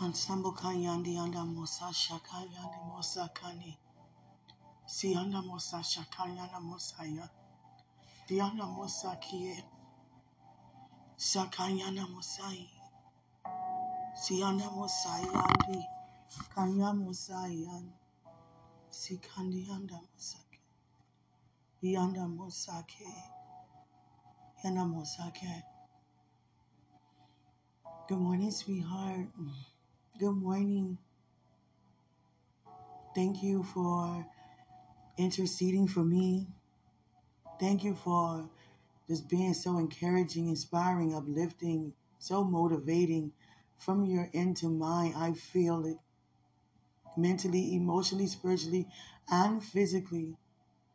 Ansambo kayandi anda mosa shakayandi mosa kani. Sianda mosa shakayanda mosaya. Dianda mosa kie. Sakayana mosai. Sianda mosayandi. Kanya mosayan. Sikandi anda mosake. Yanda mosake. Yanda mosake. Good morning, sweetheart. Good morning. Thank you for interceding for me. Thank you for just being so encouraging, inspiring, uplifting, so motivating from your end to mine. I feel it mentally, emotionally, spiritually, and physically,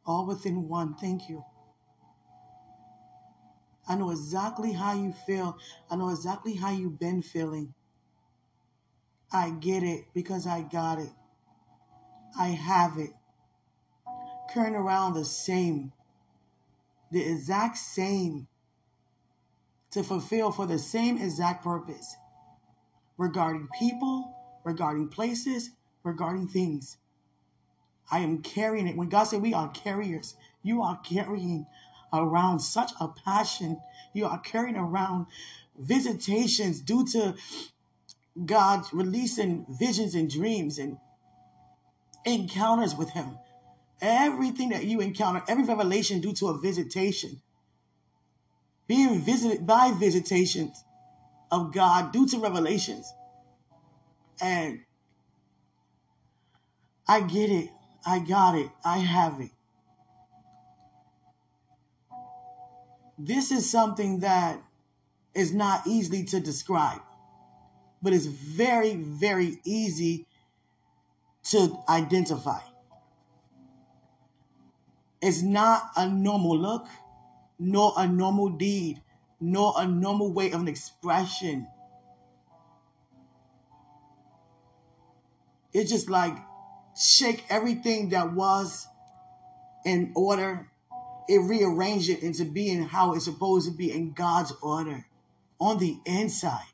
all within one. Thank you. I know exactly how you feel. I know exactly how you've been feeling. I get it because I got it. I have it. Current around the same, the exact same, to fulfill for the same exact purpose regarding people, regarding places, regarding things. I am carrying it. When God said we are carriers, you are carrying around such a passion. You are carrying around visitations due to God releasing visions and dreams and encounters with Him. Everything that you encounter, every revelation due to a visitation, being visited by visitations of God due to revelations. And I get it. I got it. I have it. This is something that is not easily to describe, but it's very, very easy to identify. It's not a normal look, nor a normal deed, nor a normal way of an expression. It's just like shake everything that was in order it rearranged it into being how it's supposed to be in God's order on the inside.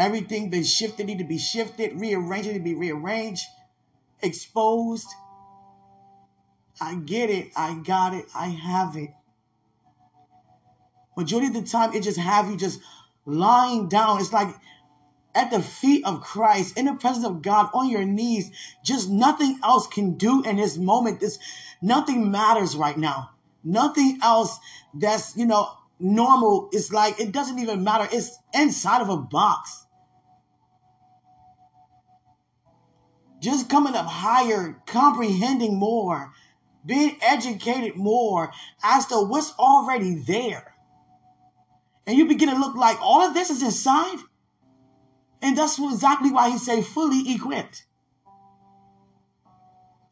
Everything been shifted, need to be shifted, rearranged, need to be rearranged, exposed. I get it. I got it. I have it. Majority of the time, it just have you just lying down. It's like at the feet of Christ, in the presence of God, on your knees. Just nothing else can do in this moment. This nothing matters right now. Nothing else that's you know normal. It's like it doesn't even matter. It's inside of a box. Just coming up higher, comprehending more, being educated more as to what's already there. And you begin to look like all of this is inside. And that's exactly why he say fully equipped.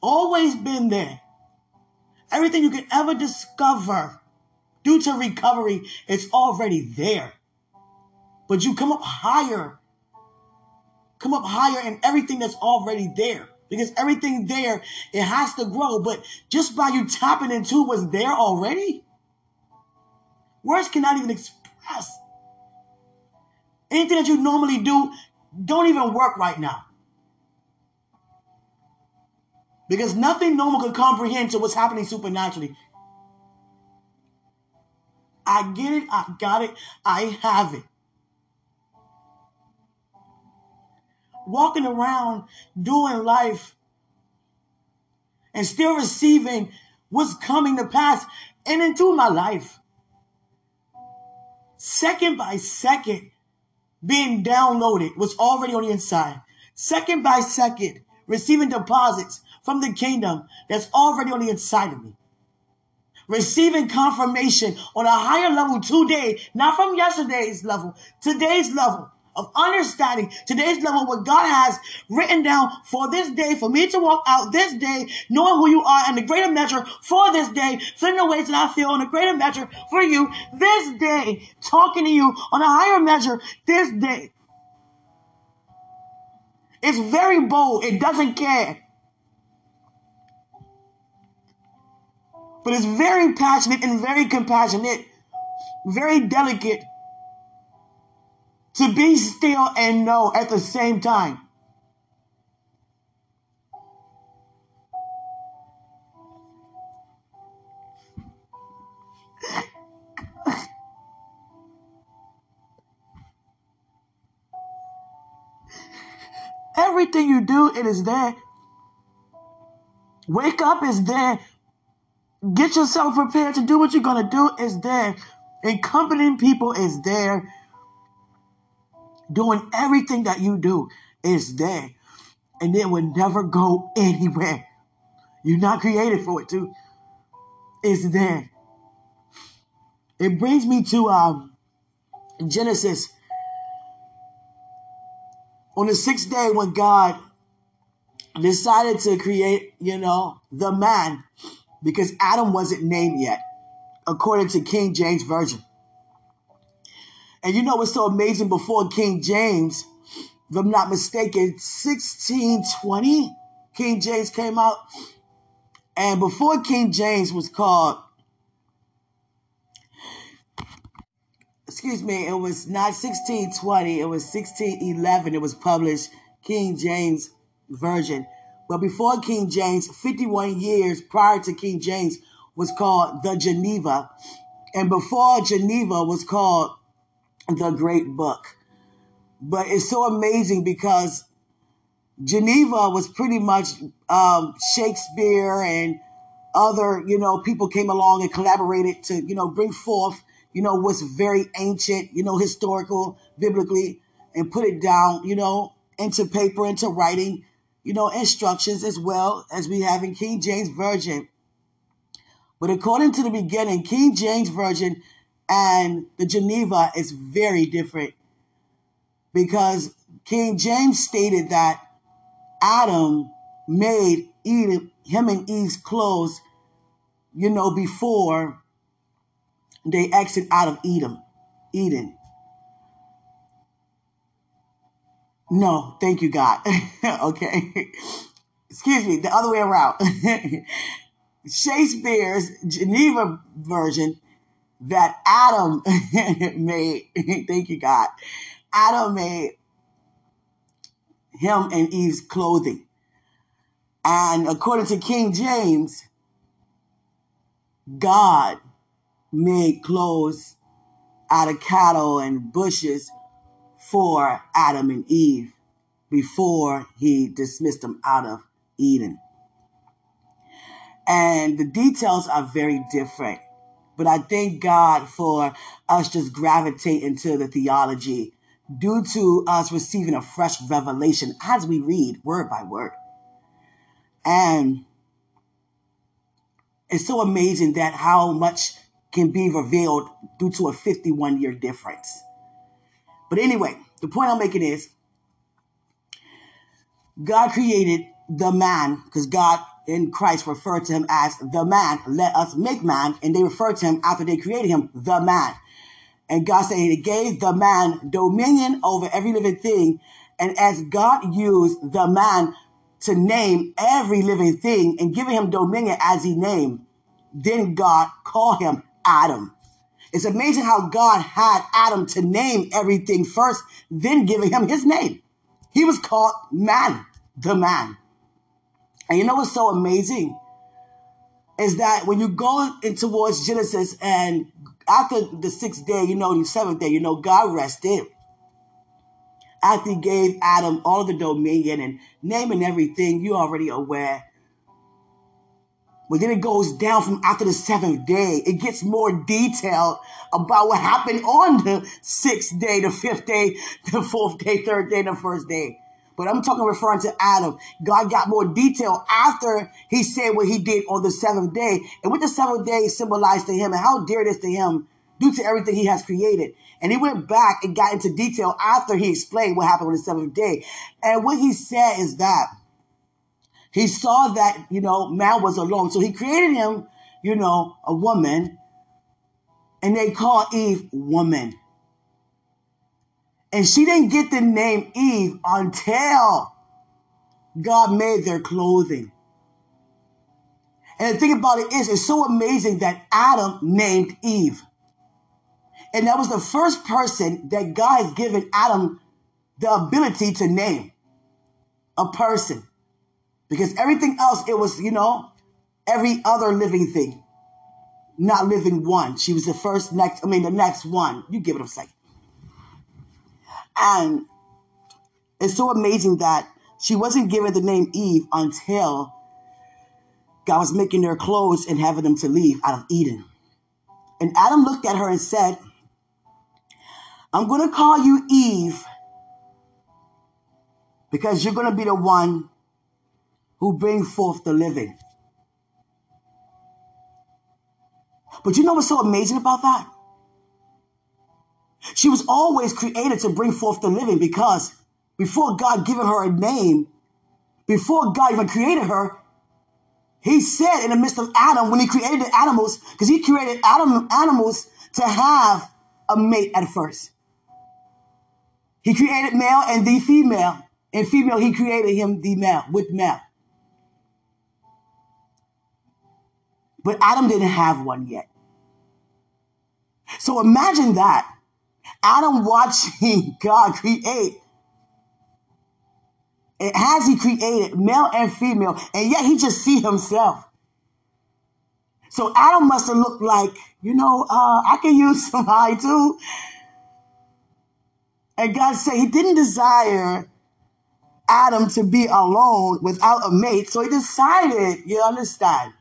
Always been there. Everything you can ever discover due to recovery is already there. But you come up higher. Come up higher in everything that's already there. Because everything there, it has to grow. But just by you tapping into what's there already, words cannot even express. Anything that you normally do don't even work right now. Because nothing normal could comprehend to what's happening supernaturally. I get it, I got it, I have it. Walking around doing life and still receiving what's coming to pass and into my life. Second by second, being downloaded was already on the inside. Second by second, receiving deposits from the kingdom that's already on the inside of me. Receiving confirmation on a higher level today, not from yesterday's level, today's level of understanding, today's level what God has written down for this day, for me to walk out this day, knowing who you are and the greater measure for this day, feeling the ways that I feel on a greater measure for you this day, talking to you on a higher measure this day. It's very bold. It doesn't care. but it's very passionate and very compassionate, very delicate to be still and know at the same time. Everything you do, it is there. Wake up is there. Get yourself prepared to do what you're going to do is there. Accompanying people is there. Doing everything that you do is there. And it will never go anywhere. You're not created for it to. It's there. It brings me to um, Genesis. On the sixth day, when God decided to create, you know, the man, because Adam wasn't named yet, according to King James Version. And you know what's so amazing before King James, if I'm not mistaken, 1620, King James came out. And before King James was called, excuse me, it was not 1620, it was 1611. It was published, King James Version. But before King James, 51 years prior to King James, was called the Geneva. And before Geneva was called the Great Book. But it's so amazing because Geneva was pretty much um, Shakespeare and other, you know, people came along and collaborated to, you know, bring forth, you know, what's very ancient, you know, historical, biblically, and put it down, you know, into paper, into writing, you know, instructions as well as we have in King James Version. But according to the beginning, King James Version and the Geneva is very different because King James stated that Adam made Eden, him and Eve's clothes, you know, before they exit out of Eden. Eden. No, thank you, God. okay. Excuse me, the other way around. Shakespeare's Geneva version that Adam made, thank you, God. Adam made him and Eve's clothing. And according to King James, God made clothes out of cattle and bushes for Adam and Eve before he dismissed them out of Eden. And the details are very different. But I thank God for us just gravitating to the theology due to us receiving a fresh revelation as we read word by word. And it's so amazing that how much can be revealed due to a 51 year difference. But anyway, the point I'm making is God created the man because God in Christ referred to him as the man. Let us make man. And they referred to him after they created him, the man. And God said he gave the man dominion over every living thing. And as God used the man to name every living thing and giving him dominion as he named, then God called him Adam. It's amazing how God had Adam to name everything first, then giving him his name. He was called man, the man. And you know what's so amazing? Is that when you go in towards Genesis and after the sixth day, you know, the seventh day, you know, God rested. After he gave Adam all the dominion and naming everything, you're already aware but then it goes down from after the seventh day. It gets more detailed about what happened on the sixth day, the fifth day, the fourth day, third day, the first day. But I'm talking referring to Adam. God got more detail after he said what he did on the seventh day and what the seventh day symbolized to him and how dear it is to him due to everything he has created. And he went back and got into detail after he explained what happened on the seventh day. And what he said is that he saw that, you know, man was alone. So he created him, you know, a woman. And they called Eve woman. And she didn't get the name Eve until God made their clothing. And the thing about it is, it's so amazing that Adam named Eve. And that was the first person that God has given Adam the ability to name a person. Because everything else, it was, you know, every other living thing, not living one. She was the first next, I mean, the next one. You give it a second. And it's so amazing that she wasn't given the name Eve until God was making their clothes and having them to leave out of Eden. And Adam looked at her and said, I'm going to call you Eve because you're going to be the one who bring forth the living. But you know what's so amazing about that? She was always created to bring forth the living because before God given her a name, before God even created her, he said in the midst of Adam, when he created the animals, because he created Adam, animals to have a mate at first. He created male and the female. And female, he created him the male, with male. But Adam didn't have one yet. So imagine that. Adam watching God create. It has he created male and female, and yet he just see himself. So Adam must have looked like, you know, uh, I can use somebody too. And God said he didn't desire Adam to be alone without a mate. So he decided, you understand,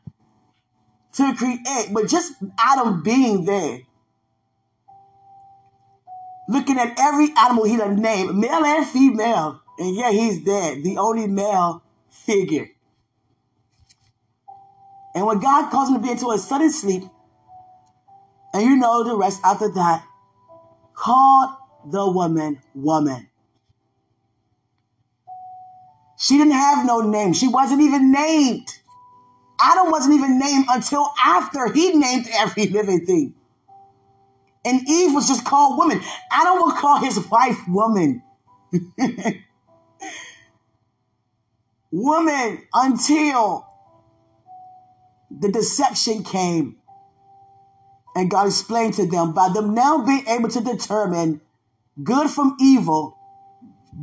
to create, but just Adam being there. Looking at every animal he done named, male and female. And yet he's dead, the only male figure. And when God calls him to be into a sudden sleep, and you know the rest after that, called the woman woman. She didn't have no name. She wasn't even named. Adam wasn't even named until after he named every living thing. And Eve was just called woman. Adam will call his wife woman. woman until the deception came. And God explained to them by them now being able to determine good from evil,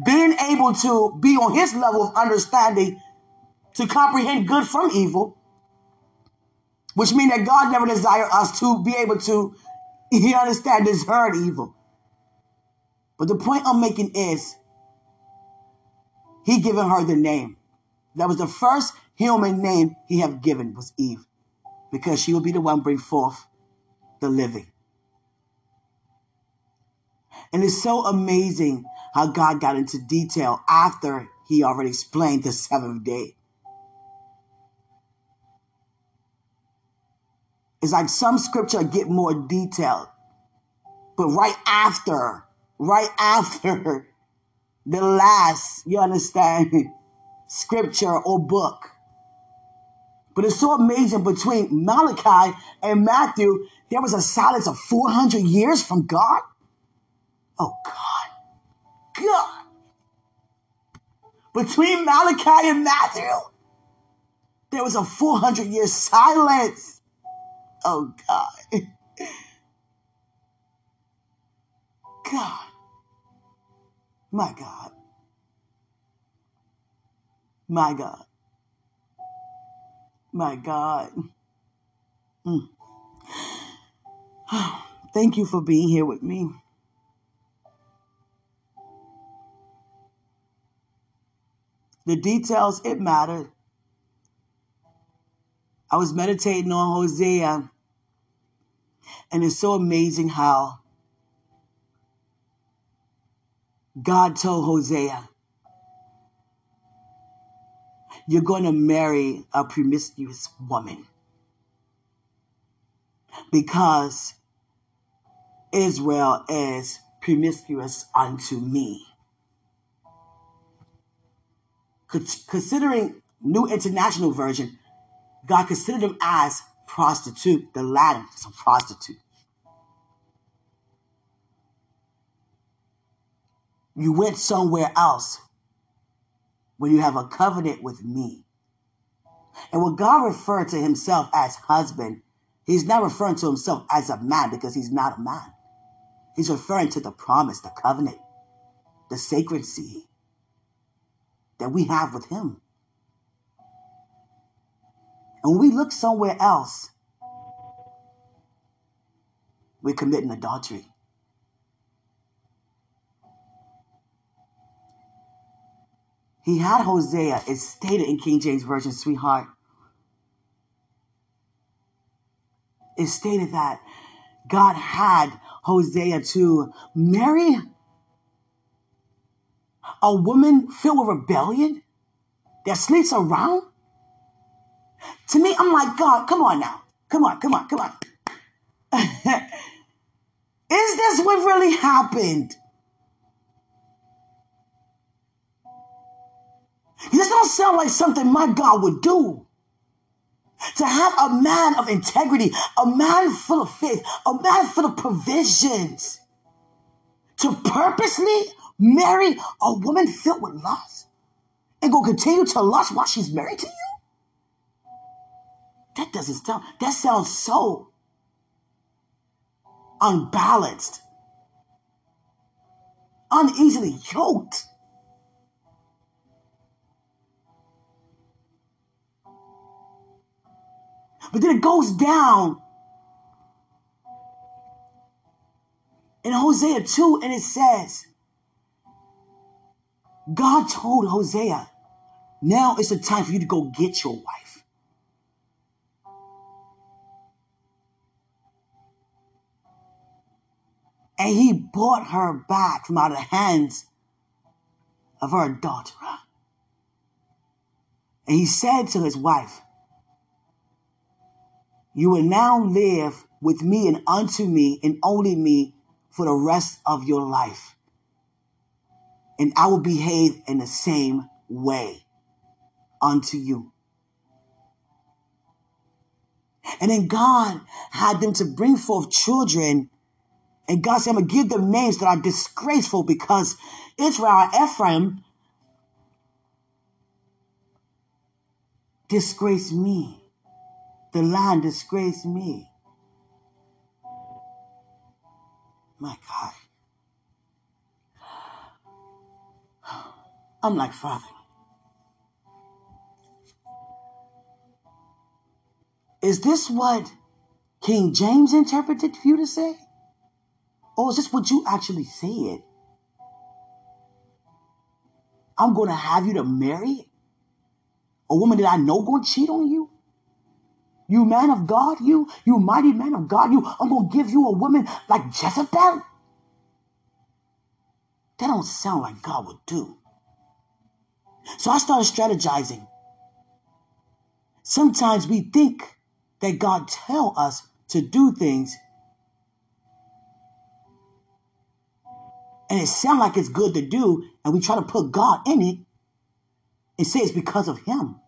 being able to be on his level of understanding to comprehend good from evil, which means that God never desired us to be able to he understand discern evil. But the point I'm making is he given her the name. That was the first human name he have given was Eve, because she will be the one bring forth the living. And it's so amazing how God got into detail after he already explained the seventh day. It's like some scripture get more detailed. But right after, right after the last, you understand, scripture or book. But it's so amazing between Malachi and Matthew, there was a silence of 400 years from God. Oh, God. God. Between Malachi and Matthew, there was a 400 year silence. Oh, God. God. My God. My God. My God. Mm. Thank you for being here with me. The details, it mattered. I was meditating on Hosea, and it's so amazing how God told Hosea, You're going to marry a promiscuous woman because Israel is promiscuous unto me. Considering New International Version, God considered them as prostitute, the Latin is a prostitute. You went somewhere else when you have a covenant with me. And when God referred to himself as husband, he's not referring to himself as a man because he's not a man. He's referring to the promise, the covenant, the sacred seed that we have with Him. And when we look somewhere else, we're committing adultery. He had Hosea, it's stated in King James Version, sweetheart. It stated that God had Hosea to marry a woman filled with rebellion that sleeps around? To me, I'm like, God, come on now. Come on, come on, come on. Is this what really happened? This don't sound like something my God would do. To have a man of integrity, a man full of faith, a man full of provisions, to purposely marry a woman filled with lust and go continue to lust while she's married to you? That doesn't sound, that sounds so unbalanced, uneasily yoked. But then it goes down in Hosea 2 and it says, God told Hosea, now it's the time for you to go get your wife. And he brought her back from out of the hands of her adulterer. And he said to his wife, You will now live with me and unto me and only me for the rest of your life and I will behave in the same way unto you. And then God had them to bring forth children. And God said, I'm going to give them names that are disgraceful because Israel, and Ephraim, disgraced me. The land disgraced me. My God. I'm like, Father, is this what King James interpreted for you to say? Or is this what you actually said? I'm going to have you to marry a woman that I know going to cheat on you? You man of God, you, you mighty man of God, you, I'm going to give you a woman like Jezebel? That don't sound like God would do. So I started strategizing. Sometimes we think that God tell us to do things and it sounds like it's good to do and we try to put God in it and say it's because of him.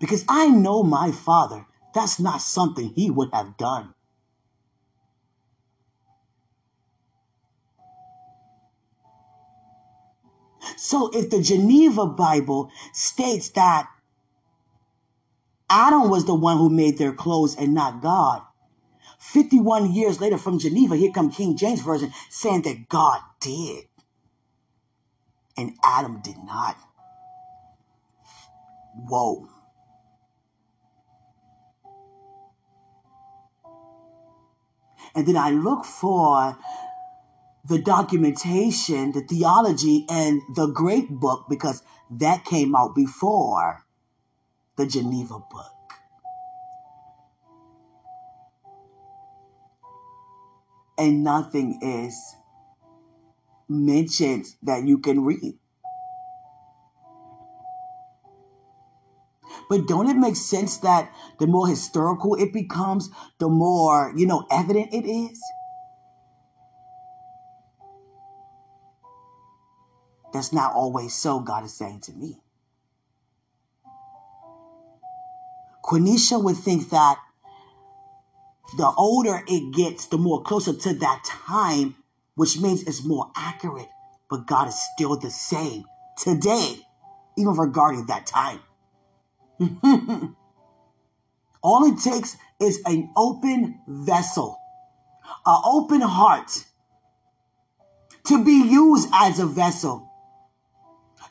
Because I know my father, that's not something he would have done. So if the Geneva Bible states that Adam was the one who made their clothes and not God, 51 years later from Geneva, here come King James Version saying that God did and Adam did not. Whoa. And then I look for the documentation, the theology, and the great book because that came out before the Geneva book. And nothing is mentioned that you can read. But don't it make sense that the more historical it becomes, the more, you know, evident it is? That's not always so, God is saying to me. Quenisha would think that the older it gets, the more closer to that time, which means it's more accurate. But God is still the same today, even regarding that time. All it takes is an open vessel, an open heart to be used as a vessel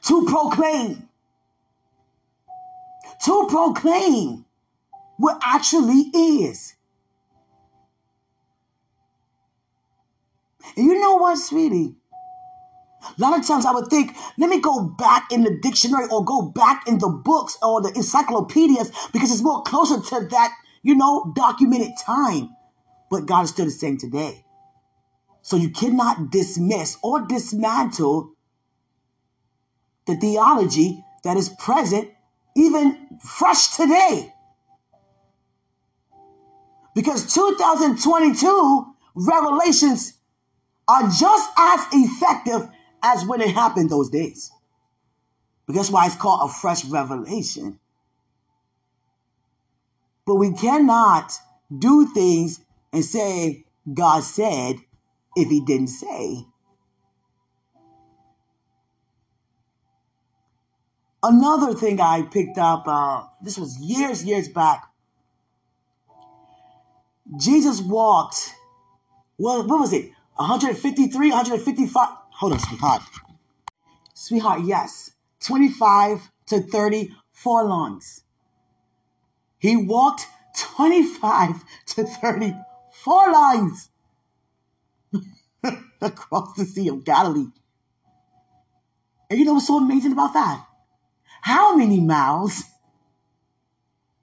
to proclaim, to proclaim what actually is. And you know what, sweetie? A lot of times I would think, let me go back in the dictionary or go back in the books or the encyclopedias because it's more closer to that, you know, documented time. But God is still the same today. So you cannot dismiss or dismantle the theology that is present even fresh today. Because 2022 revelations are just as effective as when it happened those days. But that's why it's called a fresh revelation. But we cannot do things and say, God said, if he didn't say. Another thing I picked up, uh, this was years, years back. Jesus walked, what, what was it? 153, 155. Hold on, sweetheart. Sweetheart, yes. 25 to 30 furlongs. He walked 25 to 30 furlongs across the Sea of Galilee. And you know what's so amazing about that? How many miles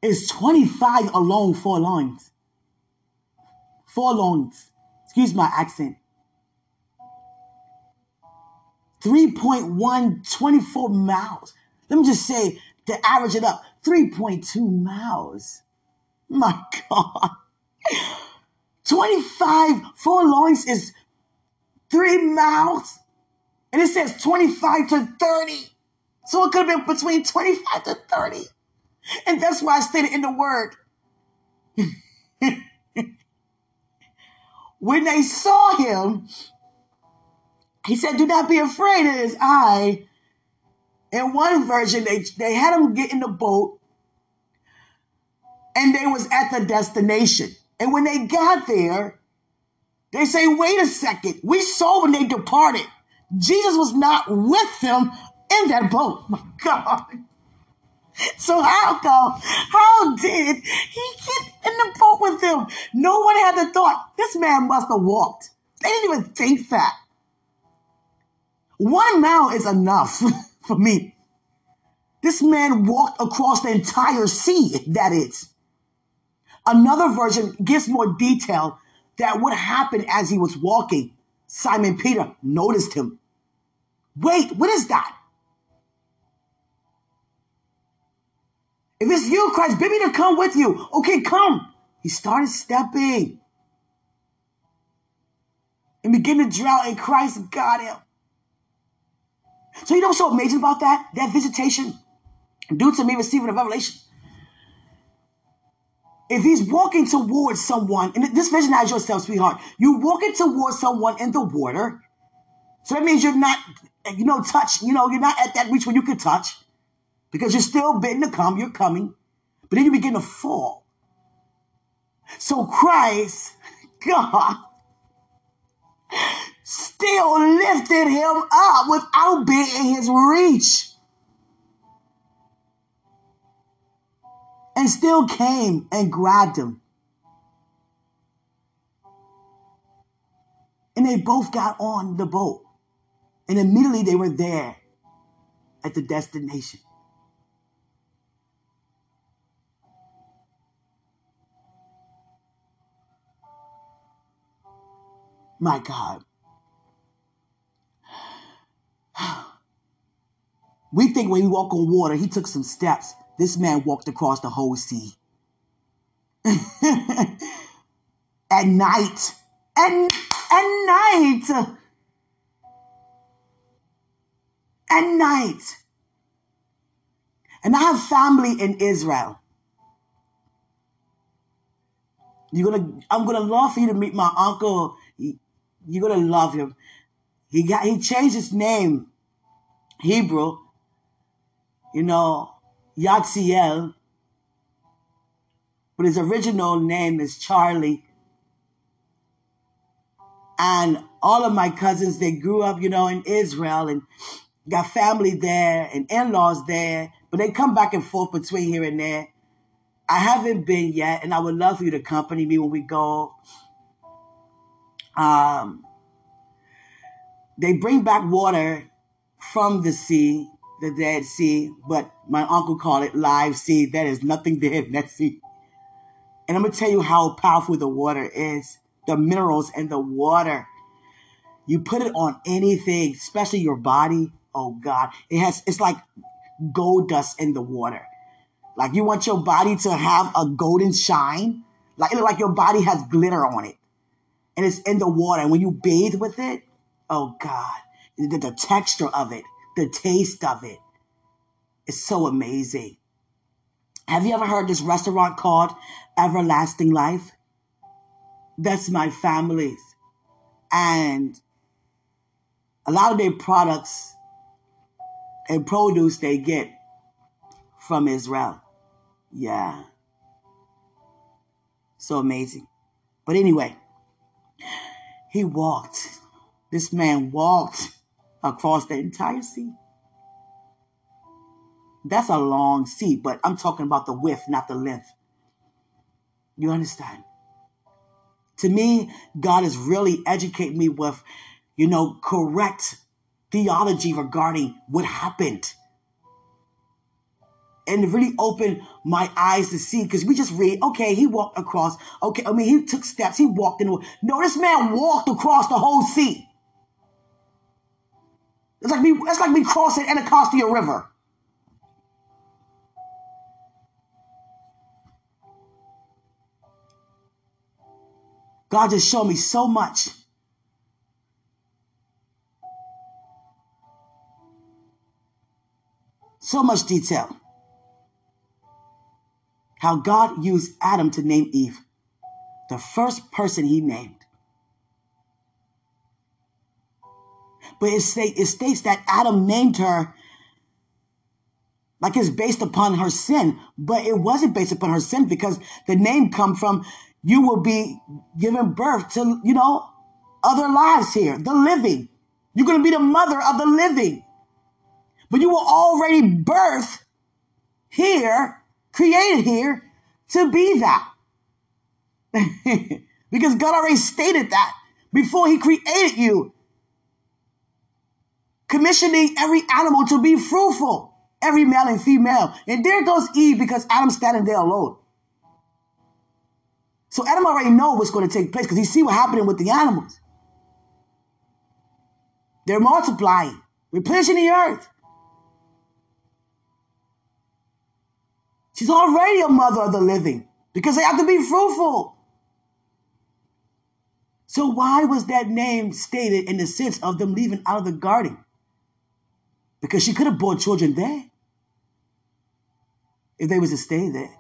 is 25 alone furlongs? Furlongs. Excuse my accent. 3.124 miles. Let me just say, to average it up, 3.2 miles. My God. 25 furlongs is three miles. And it says 25 to 30. So it could have been between 25 to 30. And that's why I stated in the word. when they saw him, he said, Do not be afraid, it is I. In one version, they, they had him get in the boat and they was at the destination. And when they got there, they say, wait a second. We saw when they departed. Jesus was not with them in that boat. My God. So how come? How did he get in the boat with them? No one had the thought. This man must have walked. They didn't even think that. One mile is enough for me. This man walked across the entire sea, that is. Another version gives more detail that what happened as he was walking. Simon Peter noticed him. Wait, what is that? If it's you, Christ, bid me to come with you. Okay, come. He started stepping and began to drown, and Christ got him. So you know what's so amazing about that? That visitation due to me receiving a revelation. If he's walking towards someone, and this visualize yourself, sweetheart, you're walking towards someone in the water. So that means you're not, you know, touch, you know, you're not at that reach where you can touch because you're still bidding to come, you're coming, but then you begin to fall. So Christ, God, still lifted him up without being in his reach. And still came and grabbed him. And they both got on the boat. And immediately they were there at the destination. My God. We think when we walk on water, he took some steps. This man walked across the whole sea. at night. And at night. At night. And I have family in Israel. You're gonna I'm gonna love for you to meet my uncle. You're gonna love him. He got he changed his name, Hebrew, you know, Yatsiel, but his original name is Charlie. And all of my cousins, they grew up, you know, in Israel and got family there and in-laws there, but they come back and forth between here and there. I haven't been yet, and I would love for you to accompany me when we go. Um, they bring back water from the sea, the Dead Sea, but my uncle called it live sea. That is nothing dead in that sea. And I'm gonna tell you how powerful the water is, the minerals in the water. You put it on anything, especially your body. Oh God, it has. It's like gold dust in the water. Like you want your body to have a golden shine, like it like your body has glitter on it, and it's in the water. And when you bathe with it, oh God, the, the texture of it, the taste of it, it's so amazing. Have you ever heard this restaurant called Everlasting Life? That's my family's, and a lot of their products and produce they get from Israel. Yeah. So amazing. But anyway, he walked. This man walked across the entire sea. That's a long sea, but I'm talking about the width, not the length. You understand? To me, God has really educated me with, you know, correct theology regarding what happened and really opened my eyes to see because we just read, okay, he walked across. Okay, I mean, he took steps, he walked in. No, this man walked across the whole sea. It's like me, it's like me crossing Anacostia River. God just showed me so much. So much detail how God used Adam to name Eve, the first person he named. But it, state, it states that Adam named her like it's based upon her sin, but it wasn't based upon her sin because the name come from you will be giving birth to, you know, other lives here, the living. You're going to be the mother of the living. But you were already birthed here created here to be that. because God already stated that before he created you. Commissioning every animal to be fruitful, every male and female. And there goes Eve because Adam's standing there alone. So Adam already know what's going to take place because he see what happening with the animals. They're multiplying, replenishing the earth. She's already a mother of the living because they have to be fruitful. So why was that name stated in the sense of them leaving out of the garden? Because she could have brought children there if they was to stay there.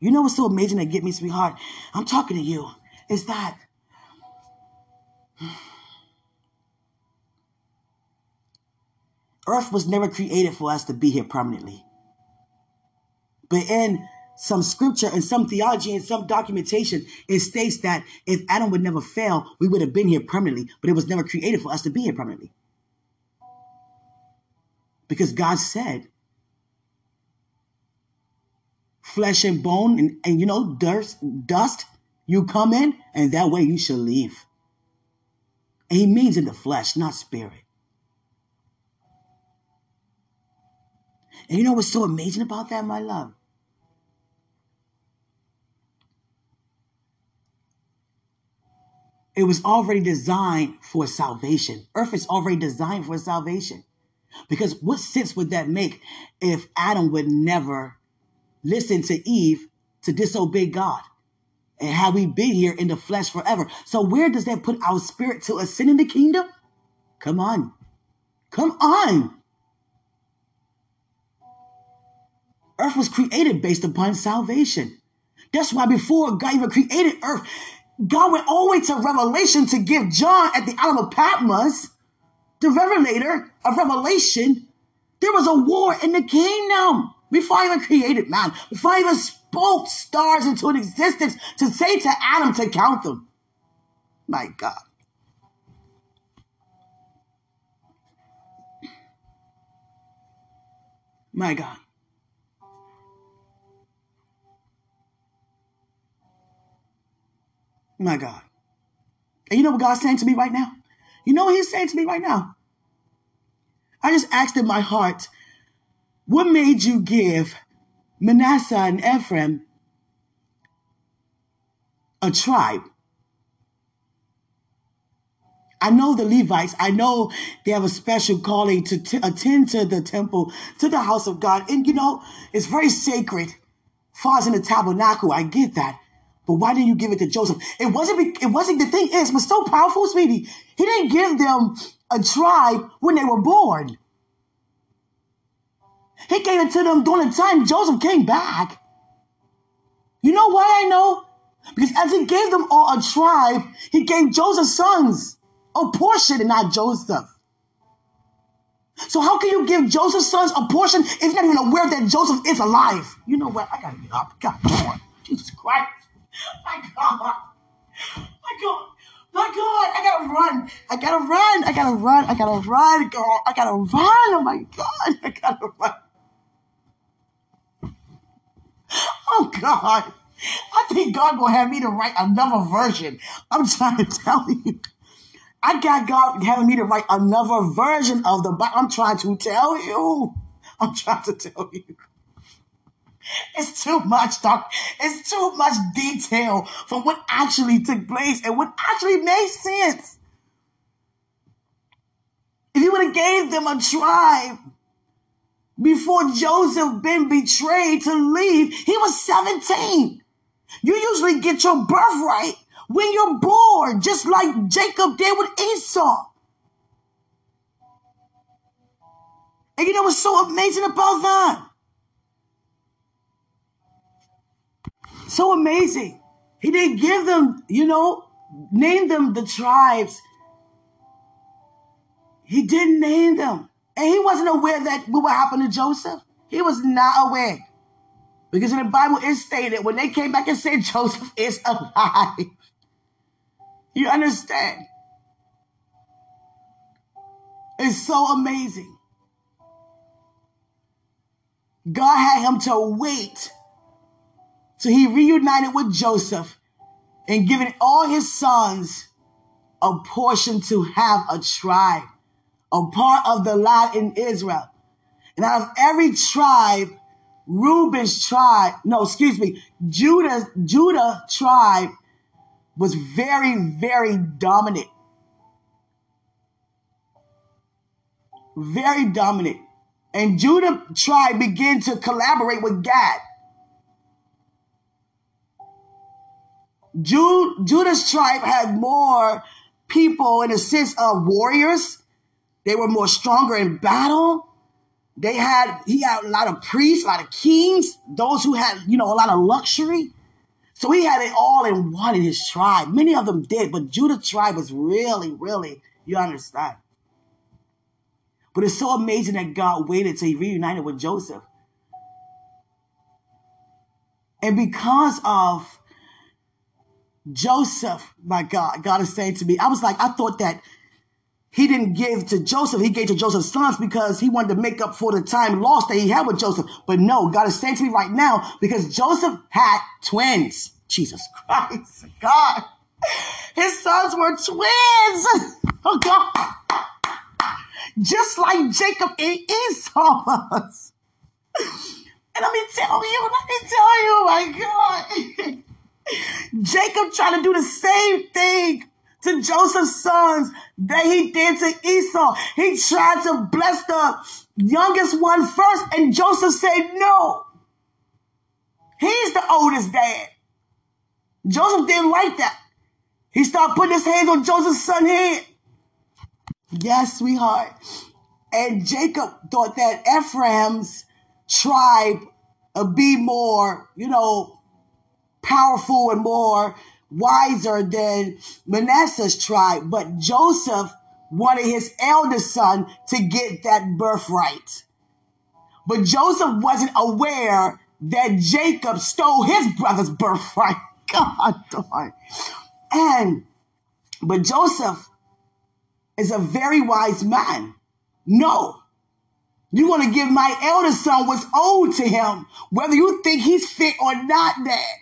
You know what's so amazing that get me, sweetheart? I'm talking to you. Is that Earth was never created for us to be here permanently. But in some scripture and some theology and some documentation, it states that if Adam would never fail, we would have been here permanently, but it was never created for us to be here permanently. Because God said, flesh and bone and, and you know, dust, dust, you come in and that way you shall leave. And he means in the flesh, not spirit. And you know what's so amazing about that, my love? It was already designed for salvation. Earth is already designed for salvation. Because what sense would that make if Adam would never listen to Eve to disobey God? And have we been here in the flesh forever? So where does that put our spirit to ascend in the kingdom? Come on. Come on. Earth was created based upon salvation. That's why before God even created earth, God went all the way to Revelation to give John at the island of Patmos, the revelator of Revelation, there was a war in the kingdom before I even created man, before I even spoke stars into an existence to say to Adam to count them. My God. My God. My God. And you know what God's saying to me right now? You know what He's saying to me right now? I just asked in my heart, what made you give Manasseh and Ephraim a tribe? I know the Levites. I know they have a special calling to t- attend to the temple, to the house of God. And you know, it's very sacred. Far as in the tabernacle, I get that. But why didn't you give it to Joseph? It wasn't, it wasn't, the thing is, was so powerful, sweetie. He didn't give them a tribe when they were born. He gave it to them during the time Joseph came back. You know why I know? Because as he gave them all a tribe, he gave Joseph's sons a portion and not Joseph. So how can you give Joseph's sons a portion if you're not even aware that Joseph is alive? You know what? I gotta get up. God, on. Jesus Christ. My God. My God. My God. I gotta run. I gotta run. I gotta run. I gotta run. God. I gotta run. Oh my God. I gotta run. Oh God. I think God gonna have me to write another version. I'm trying to tell you. I got God having me to write another version of the Bible. I'm trying to tell you. I'm trying to tell you. It's too much, doc. It's too much detail from what actually took place and what actually makes sense. If you would have gave them a tribe before Joseph been betrayed to leave, he was 17. You usually get your birthright when you're born, just like Jacob did with Esau. And you know what's so amazing about that? So amazing. He didn't give them, you know, name them the tribes. He didn't name them. And he wasn't aware that what would happen to Joseph. He was not aware. Because in the Bible it stated when they came back and said Joseph is alive. You understand? It's so amazing. God had him to wait till he reunited with Joseph and given all his sons a portion to have a tribe, a part of the land in Israel. And out of every tribe, Reuben's tribe, no, excuse me, Judah, Judah tribe was very, very dominant. Very dominant. And Judah tribe began to collaborate with Gad. Judah's tribe had more people in a sense of warriors. They were more stronger in battle. They had, he had a lot of priests, a lot of kings, those who had, you know, a lot of luxury. So he had it all in one in his tribe. Many of them did, but Judah tribe was really, really, you understand. But it's so amazing that God waited till he reunited with Joseph. And because of Joseph, my God, God is saying to me, I was like, I thought that he didn't give to Joseph. He gave to Joseph's sons because he wanted to make up for the time lost that he had with Joseph. But no, God is saying to me right now because Joseph had twins. Jesus Christ, God. His sons were twins. Oh God. Just like Jacob and Esau was. And let me tell you, let me tell you, my God. Jacob tried to do the same thing to Joseph's sons that he did to Esau. He tried to bless the youngest one first, and Joseph said no. He's the oldest dad. Joseph didn't like that. He started putting his hands on Joseph's son head. Yes, sweetheart. And Jacob thought that Ephraim's tribe would be more, you know, powerful and more wiser than Manasseh's tribe, but Joseph wanted his eldest son to get that birthright. But Joseph wasn't aware that Jacob stole his brother's birthright. God darn. And, but Joseph is a very wise man. No, you want to give my eldest son what's owed to him, whether you think he's fit or not, Dad.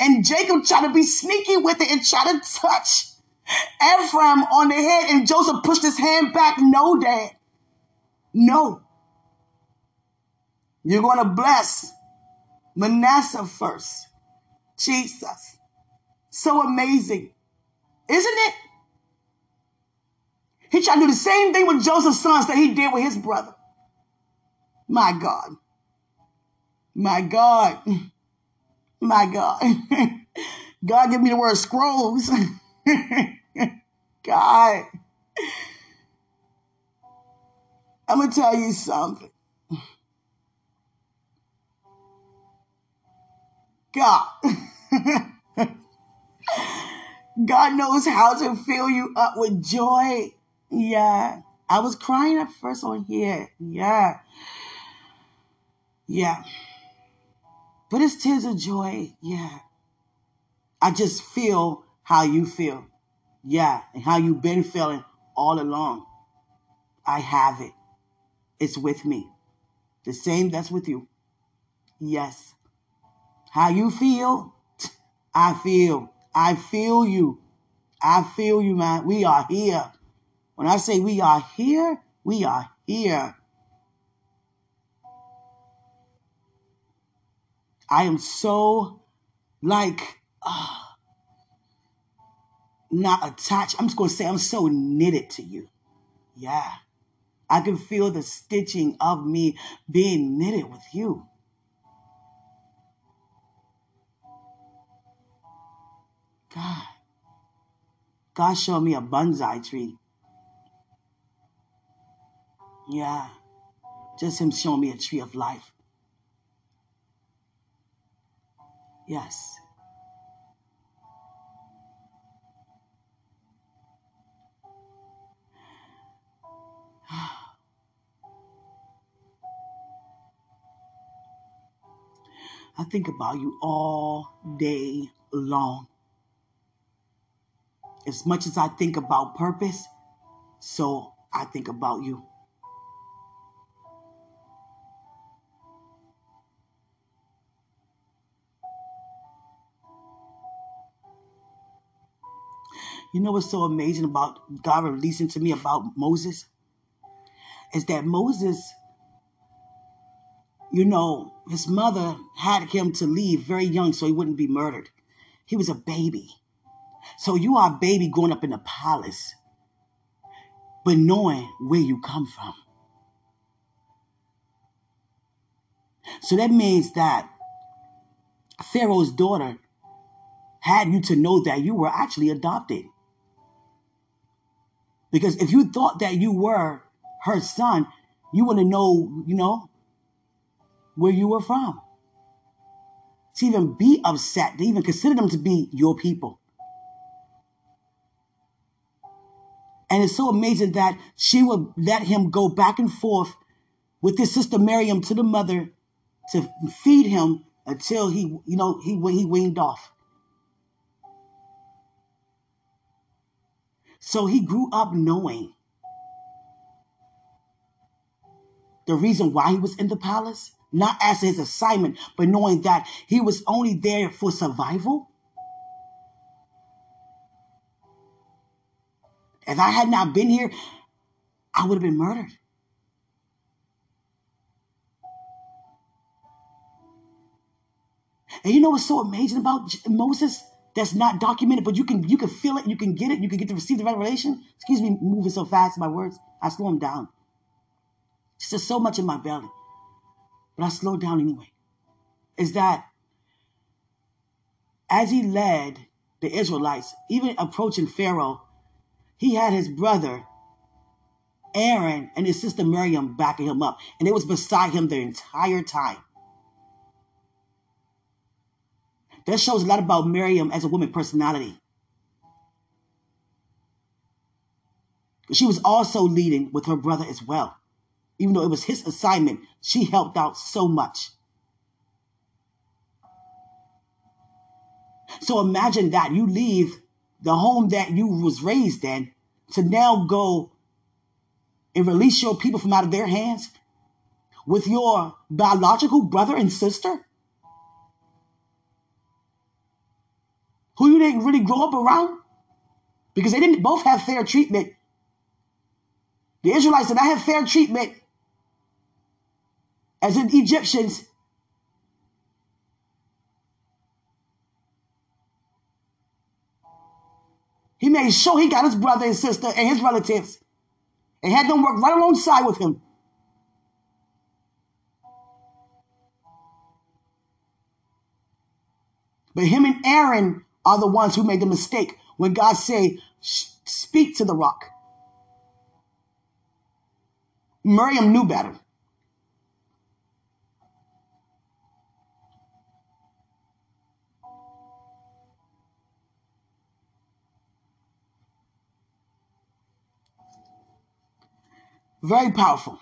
And Jacob tried to be sneaky with it and try to touch Ephraim on the head, and Joseph pushed his hand back. No, Dad. No. You're going to bless Manasseh first. Jesus. So amazing. Isn't it? He tried to do the same thing with Joseph's sons that he did with his brother. My God. My God. My God. God give me the word scrolls. God. I'm going to tell you something. God. God knows how to fill you up with joy. Yeah. I was crying at first on here. Yeah. Yeah. But it's tears of joy. Yeah. I just feel how you feel. Yeah. And how you've been feeling all along. I have it. It's with me. The same that's with you. Yes. How you feel? I feel. I feel you. I feel you, man. We are here. When I say we are here, we are here. I am so like uh, not attached. I'm just to say I'm so knitted to you. Yeah. I can feel the stitching of me being knitted with you. God. God showed me a bonsai tree. Yeah. Just him showing me a tree of life. Yes. I think about you all day long. As much as I think about purpose, so I think about you. You know what's so amazing about God releasing to me about Moses? Is that Moses, you know, his mother had him to leave very young so he wouldn't be murdered. He was a baby. So you are a baby growing up in a palace, but knowing where you come from. So that means that Pharaoh's daughter had you to know that you were actually adopted. Because if you thought that you were her son, you wouldn't know, you know, where you were from. To even be upset, to even consider them to be your people. And it's so amazing that she would let him go back and forth with his sister Miriam to the mother to feed him until he, you know, he, he weaned off. So he grew up knowing the reason why he was in the palace, not as his assignment, but knowing that he was only there for survival. If I had not been here, I would have been murdered. And you know what's so amazing about Moses? That's not documented, but you can you can feel it, you can get it, you can get to receive the revelation. Excuse me, moving so fast, my words. I slow them down. Just so much in my belly. But I slow down anyway. Is that as he led the Israelites, even approaching Pharaoh, he had his brother Aaron and his sister Miriam backing him up. And it was beside him the entire time. That shows a lot about Miriam as a woman personality. She was also leading with her brother as well. Even though it was his assignment, she helped out so much. So imagine that you leave the home that you was raised in to now go and release your people from out of their hands with your biological brother and sister who you didn't really grow up around because they didn't both have fair treatment. The Israelites did not have fair treatment as in Egyptians. He made sure he got his brother and sister and his relatives and had them work right alongside with him. But him and Aaron are the ones who made the mistake when God say, speak to the rock. Miriam knew better. Very powerful.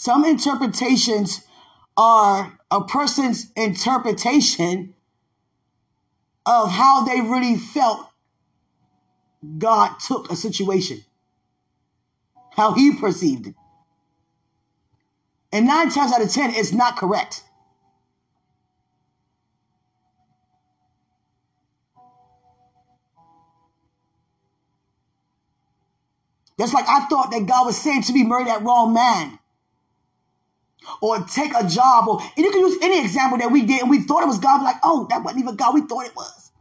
Some interpretations are a person's interpretation of how they really felt God took a situation, how he perceived it. And nine times out of ten, it's not correct. Just like I thought that God was saying to me, marry that wrong man. Or take a job. Or and you can use any example that we did and we thought it was God. Like, oh, that wasn't even God. We thought it was.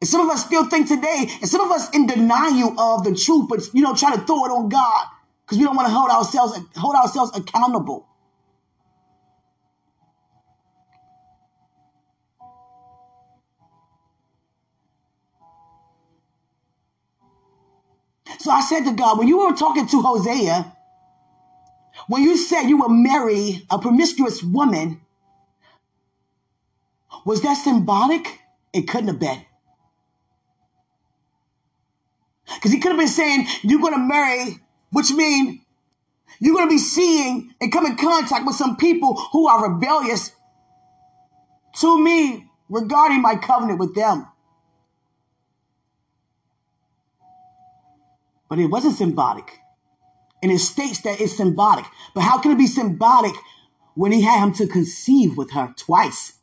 And some of us still think today, and some of us in denial of the truth, but you know, try to throw it on God because we don't want to hold ourselves hold ourselves accountable. So I said to God, when you were talking to Hosea, when you said you would marry a promiscuous woman, was that symbolic? It couldn't have been. Because he could have been saying, you're going to marry, which means you're going to be seeing and come in contact with some people who are rebellious to me regarding my covenant with them. but it wasn't symbolic. And it states that it's symbolic. But how can it be symbolic when he had him to conceive with her twice?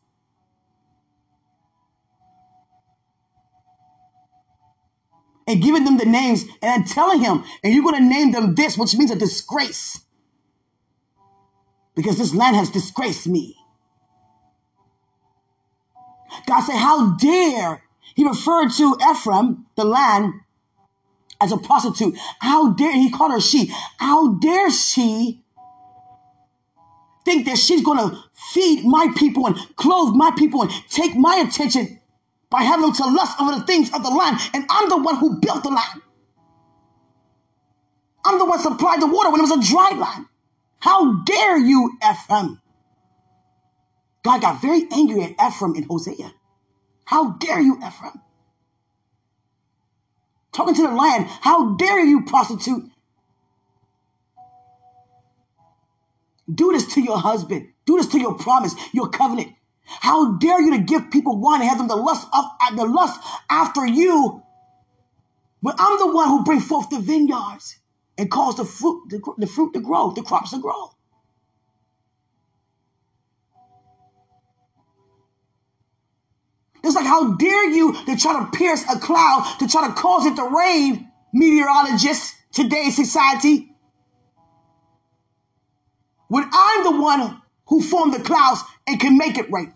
And giving them the names and telling him, and you're going to name them this, which means a disgrace. Because this land has disgraced me. God said, How dare he referred to Ephraim, the land, as a prostitute. How dare he called her she? How dare she think that she's going to feed my people and clothe my people and take my attention by having them to lust over the things of the land. And I'm the one who built the land. I'm the one supplied the water when it was a dry land. How dare you, Ephraim? God got very angry at Ephraim in Hosea. How dare you, Ephraim? Talking to the land. How dare you, prostitute? Do this to your husband. Do this to your promise, your covenant. How dare you to give people wine and have them to lust up the lust after you? But I'm the one who bring forth the vineyards and cause the fruit, the, the fruit to grow, the crops to grow. It's like, how dare you to try to pierce a cloud, to try to cause it to rain, meteorologists, today's society. When I'm the one who formed the clouds and can make it rain.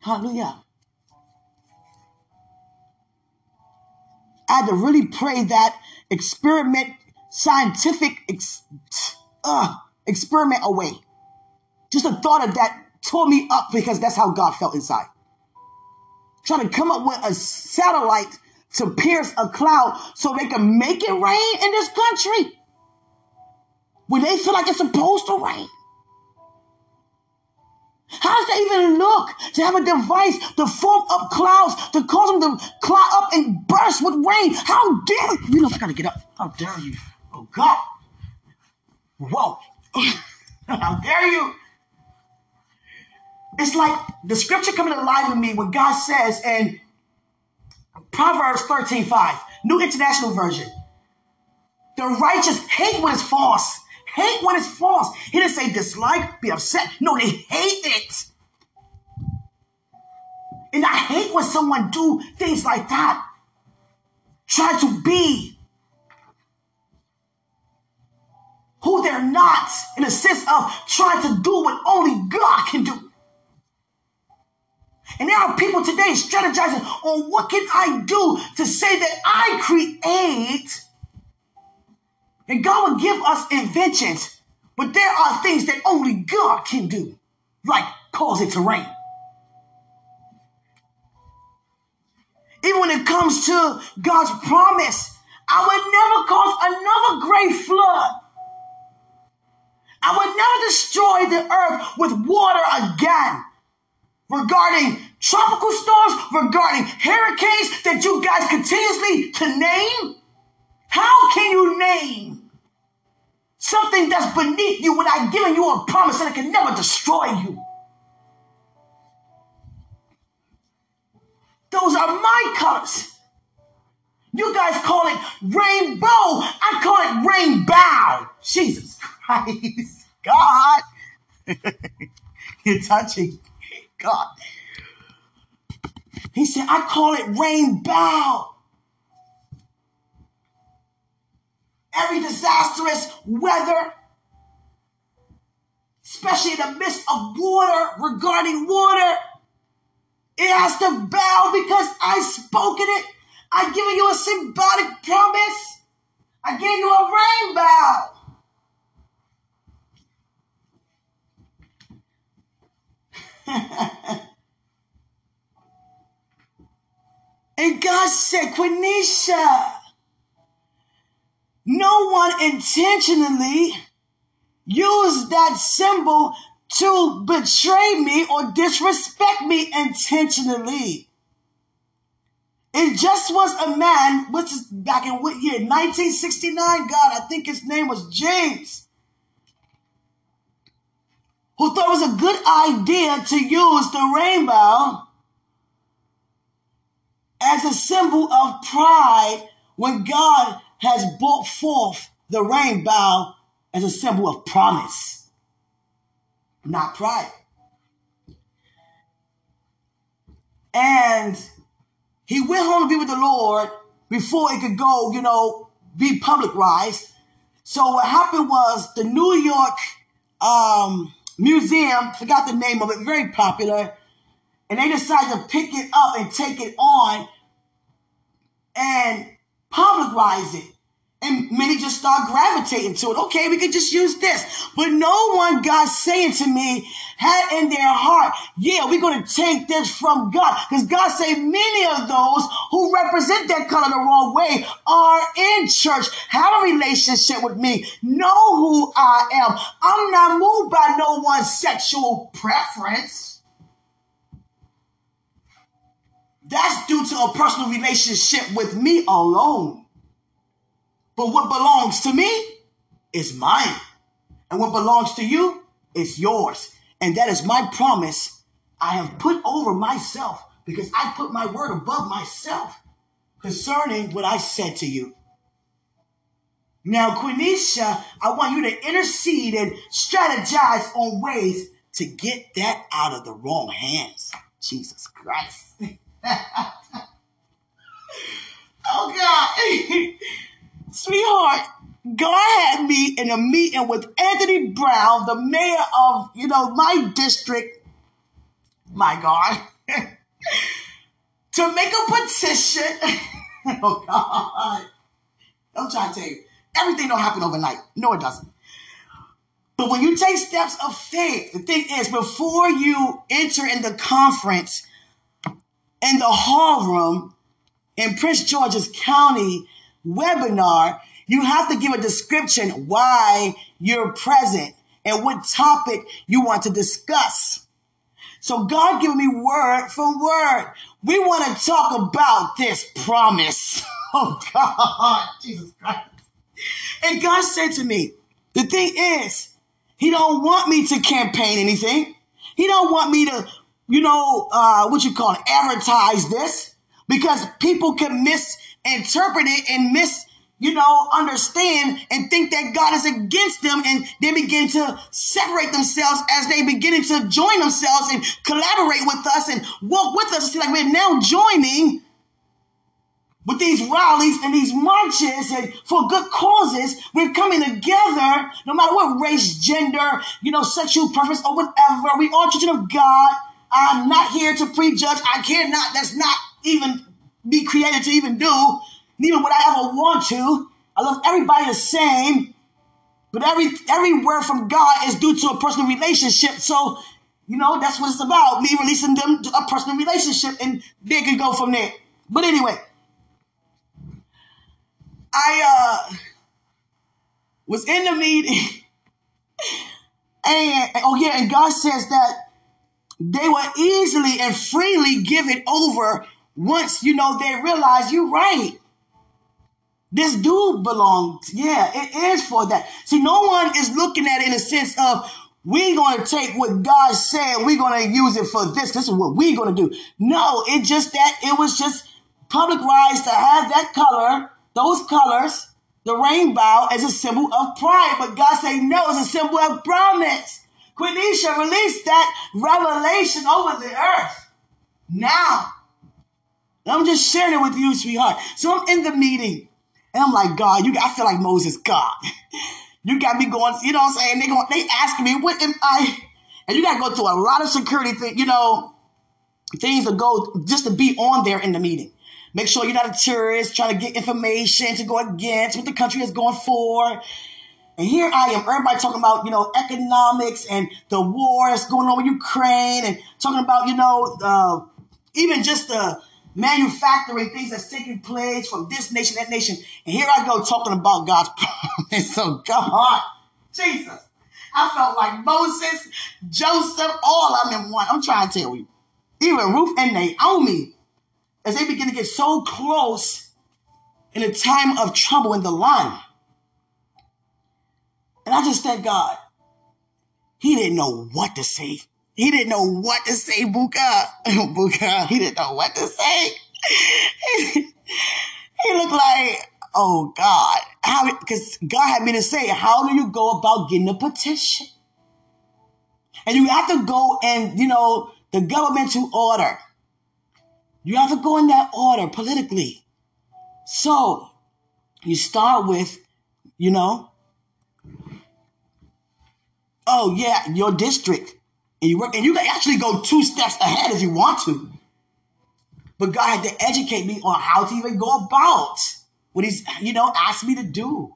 Hallelujah. I had to really pray that experiment, scientific, ex- uh, experiment away. Just the thought of that tore me up because that's how God felt inside. Trying to come up with a satellite to pierce a cloud so they can make it rain in this country when they feel like it's supposed to rain. How does that even look to have a device to form up clouds to cause them to cloud up and burst with rain? How dare you? You know, I gotta get up. How dare you? Oh God. Whoa. How dare you? It's like the scripture coming alive with me when God says in Proverbs 13 5, New International Version, the righteous hate what is false. Hate what is false. He didn't say dislike, be upset. No, they hate it. And I hate when someone do things like that. Try to be who they're not in a sense of trying to do what only God can do. And there are people today strategizing on what can I do to say that I create. And God will give us inventions, but there are things that only God can do, like cause it to rain. Even when it comes to God's promise, I would never cause another great flood. I would never destroy the earth with water again. Regarding tropical storms, regarding hurricanes that you guys continuously to name? How can you name something that's beneath you when I've given you a promise that it can never destroy you? Those are my colors. You guys call it rainbow. I call it rainbow. Jesus Christ. God. You're touching God. He said, I call it rainbow. Every disastrous weather, especially in the midst of water, regarding water, it has to bow because I spoken it. I given you a symbolic promise. I gave you a rainbow. and God said, Quenisha, no one intentionally used that symbol to betray me or disrespect me intentionally. It just was a man, what's this, back in what year? 1969, God, I think his name was James, who thought it was a good idea to use the rainbow as a symbol of pride when God has brought forth the rainbow as a symbol of promise, not pride. And he went home to be with the Lord before it could go, you know, be publicized. So what happened was the New York um, Museum, forgot the name of it, very popular, and they decided to pick it up and take it on and publicize it. And many just start gravitating to it. Okay, we could just use this. But no one, God saying to me, had in their heart, yeah, we're going to take this from God. Because God said many of those who represent that color the wrong way are in church, have a relationship with me, know who I am. I'm not moved by no one's sexual preference. That's due to a personal relationship with me alone. But what belongs to me is mine. And what belongs to you is yours. And that is my promise I have put over myself because I put my word above myself concerning what I said to you. Now, Quenisha, I want you to intercede and strategize on ways to get that out of the wrong hands. Jesus Christ. oh, God. Sweetheart, God had me in a meeting with Anthony Brown, the mayor of, you know, my district. My God. to make a petition. oh God. I'm trying to tell you. Everything don't happen overnight. No, it doesn't. But when you take steps of faith, the thing is, before you enter in the conference in the hall room in Prince George's County webinar, you have to give a description why you're present and what topic you want to discuss. So God giving me word for word. We want to talk about this promise. Oh God, Jesus Christ. And God said to me, the thing is, he don't want me to campaign anything. He don't want me to, you know, uh, what you call it, advertise this because people can misinterpret it and miss you know, understand and think that God is against them and they begin to separate themselves as they beginning to join themselves and collaborate with us and walk with us. It's like we're now joining with these rallies and these marches and for good causes. We're coming together, no matter what race, gender, you know, sexual preference or whatever. We are children of God. I'm not here to prejudge. I cannot. That's not even be created to even do even would I ever want to. I love everybody the same, but every every word from God is due to a personal relationship. So, you know, that's what it's about. Me releasing them to a personal relationship, and they can go from there. But anyway, I uh was in the meeting, and oh yeah, and God says that they will easily and freely give it over once you know they realize you're right. This dude belongs. Yeah, it is for that. See, no one is looking at it in a sense of we're going to take what God said, we're going to use it for this. This is what we're going to do. No, it just that it was just public rise to have that color, those colors, the rainbow as a symbol of pride. But God said, no, it's a symbol of promise. Quenisha released that revelation over the earth. Now, I'm just sharing it with you, sweetheart. So I'm in the meeting. And I'm like, God, you, I feel like Moses, God. You got me going, you know what I'm saying? They going, they asking me, what am I? And you got to go through a lot of security thing, you know, things to go just to be on there in the meeting. Make sure you're not a terrorist trying to get information to go against what the country is going for. And here I am, everybody talking about, you know, economics and the wars going on with Ukraine and talking about, you know, uh, even just the manufacturing things that's taking place from this nation, that nation. And here I go talking about God's promise. So God, Jesus. I felt like Moses, Joseph, all of them in one. I'm trying to tell you. Even Ruth and Naomi, as they begin to get so close in a time of trouble in the line. And I just thank God. He didn't know what to say. He didn't know what to say, Buka. Buka, he didn't know what to say. he looked like, oh God, how, because God had me to say, how do you go about getting a petition? And you have to go and, you know, the governmental order. You have to go in that order politically. So you start with, you know, oh yeah, your district. And you work, and you can actually go two steps ahead if you want to. But God had to educate me on how to even go about what He's, you know, asked me to do.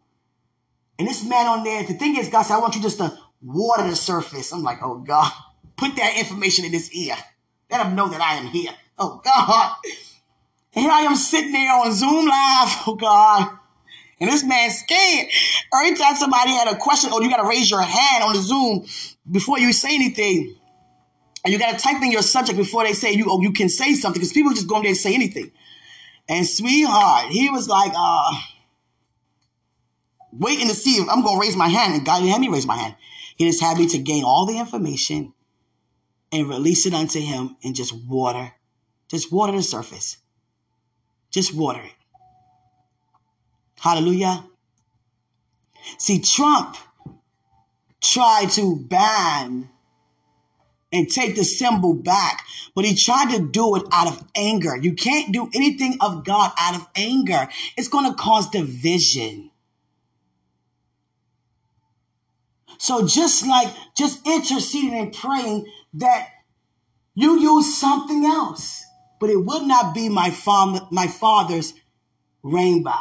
And this man on there, the thing is, God said, I want you just to water the surface. I'm like, oh God, put that information in his ear. Let him know that I am here. Oh God. And here I am sitting there on Zoom Live. Oh God. And this man's scared. Every time somebody had a question, oh, you got to raise your hand on the Zoom before you say anything. And you got to type in your subject before they say you, oh, you can say something because people just go in there and say anything. And sweetheart, he was like, uh, waiting to see if I'm to raise my hand. And God didn't have me raise my hand. He just had me to gain all the information and release it unto him and just water, just water the surface. Just water it. Hallelujah. See, Trump tried to ban and take the symbol back, but he tried to do it out of anger. You can't do anything of God out of anger. It's going to cause division. So just like just interceding and praying that you use something else, but it would not be my, father, my father's rainbow.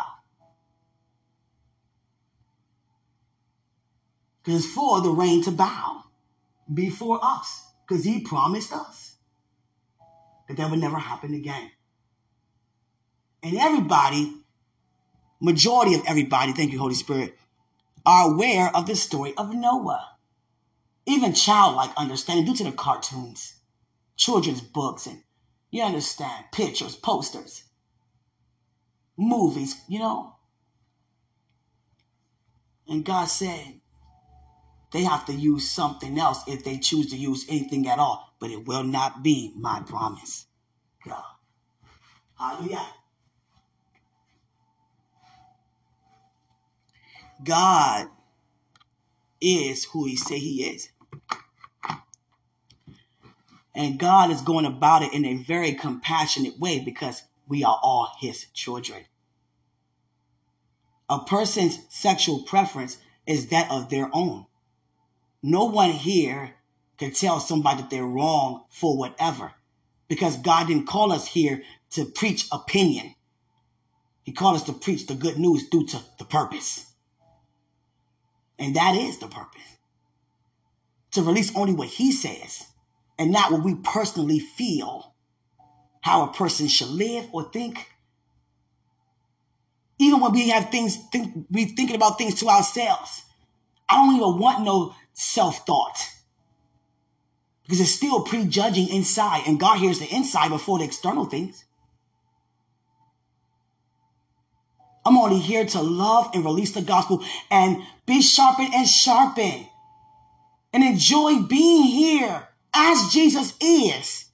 Because for the rain to bow before us. Because he promised us that that would never happen again. And everybody, majority of everybody, thank you, Holy Spirit, are aware of the story of Noah. Even childlike understanding due to the cartoons. children's books and you understand pictures, posters, movies, you know. And God said they have to use something else if they choose to use anything at all, but it will not be my promise. God. Hallelujah. God is who he say he is. And God is going about it in a very compassionate way because we are all his children. A person's sexual preference is that of their own. No one here can tell somebody that they're wrong for whatever because God didn't call us here to preach opinion. He called us to preach the good news due to the purpose. And that is the purpose. To release only what he says and not what we personally feel how a person should live or think. Even when we have things, think, we thinking about things to ourselves. I don't even want no self-thought. Because it's still prejudging inside, and God hears the inside before the external things. I'm only here to love and release the gospel and be sharpened and sharpened and enjoy being here as Jesus is.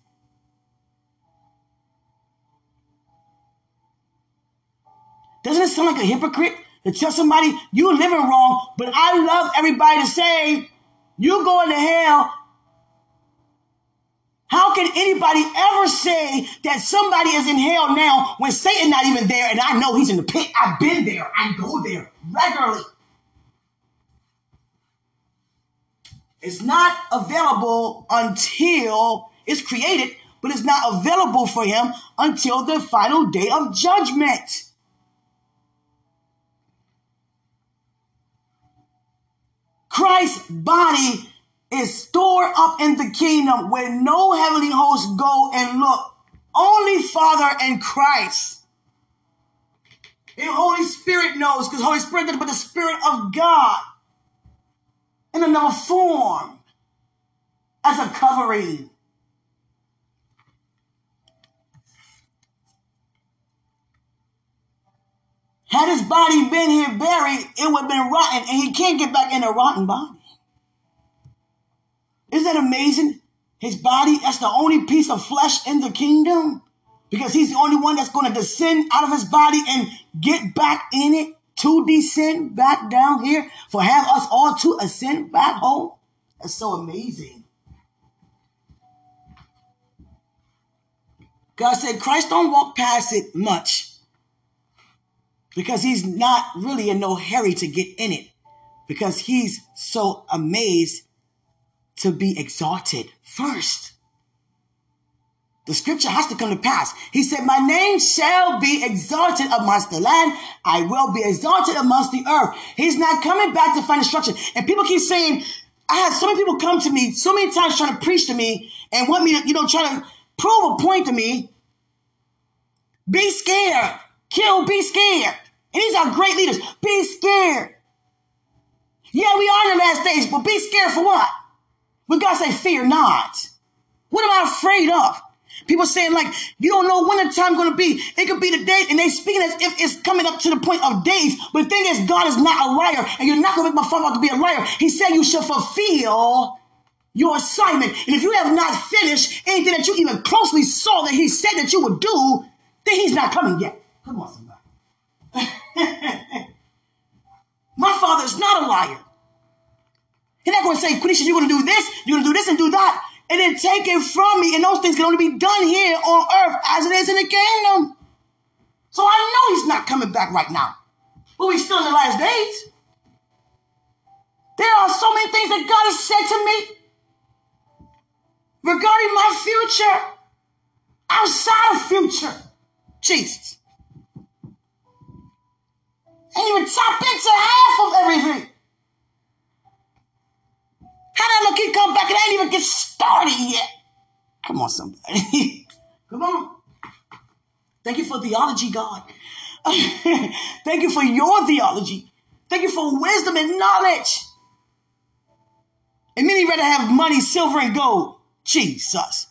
Doesn't it sound like a hypocrite to tell somebody you're living wrong, but I love everybody to say you're going to hell? How can anybody ever say that somebody is in hell now when Satan not even there and I know he's in the pit? I've been there. I go there regularly. It's not available until it's created, but it's not available for him until the final day of judgment. Christ's body is stored up in the kingdom where no heavenly host go and look. Only Father and Christ. And Holy Spirit knows because Holy Spirit did but the Spirit of God in another form as a covering. Had his body been here buried, it would have been rotten, and he can't get back in a rotten body. Isn't that amazing? His body, that's the only piece of flesh in the kingdom. Because he's the only one that's going to descend out of his body and get back in it to descend back down here for have us all to ascend back home. That's so amazing. God said, Christ don't walk past it much because he's not really in no hurry to get in it because he's so amazed to be exalted first. The scripture has to come to pass. He said, My name shall be exalted amongst the land. I will be exalted amongst the earth. He's not coming back to find instruction. And people keep saying, I had so many people come to me so many times trying to preach to me and want me to, you know, try to prove a point to me. Be scared. Kill, be scared. And these are great leaders. Be scared. Yeah, we are in the last days, but be scared for what? When God say, fear not. What am I afraid of? People saying like, you don't know when the time going to be. It could be the day, and they speaking as if it's coming up to the point of days. But the thing is, God is not a liar, and you're not going to make my father out to be a liar. He said you should fulfill your assignment. And if you have not finished anything that you even closely saw that he said that you would do, then he's not coming yet. Come on, somebody. my father is not a liar. He's not going to say, Quenisha, you're going to do this, you're going to do this and do that and then take it from me. And those things can only be done here on earth as it is in the kingdom. So I know he's not coming back right now. But we're still in the last days. There are so many things that God has said to me regarding my future, outside of future. Jesus. Ain't even tap into half of everything. How that look he come back and I ain't even get started yet? Come on, somebody. come on. Thank you for theology, God. Thank you for your theology. Thank you for wisdom and knowledge. And many rather have money, silver, and gold. Jesus.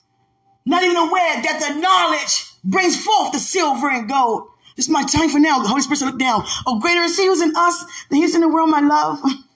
not even aware that the knowledge brings forth the silver and gold. This is my time for now. The Holy Spirit look down. Oh, greater is he who's in us than he's in the world, my love.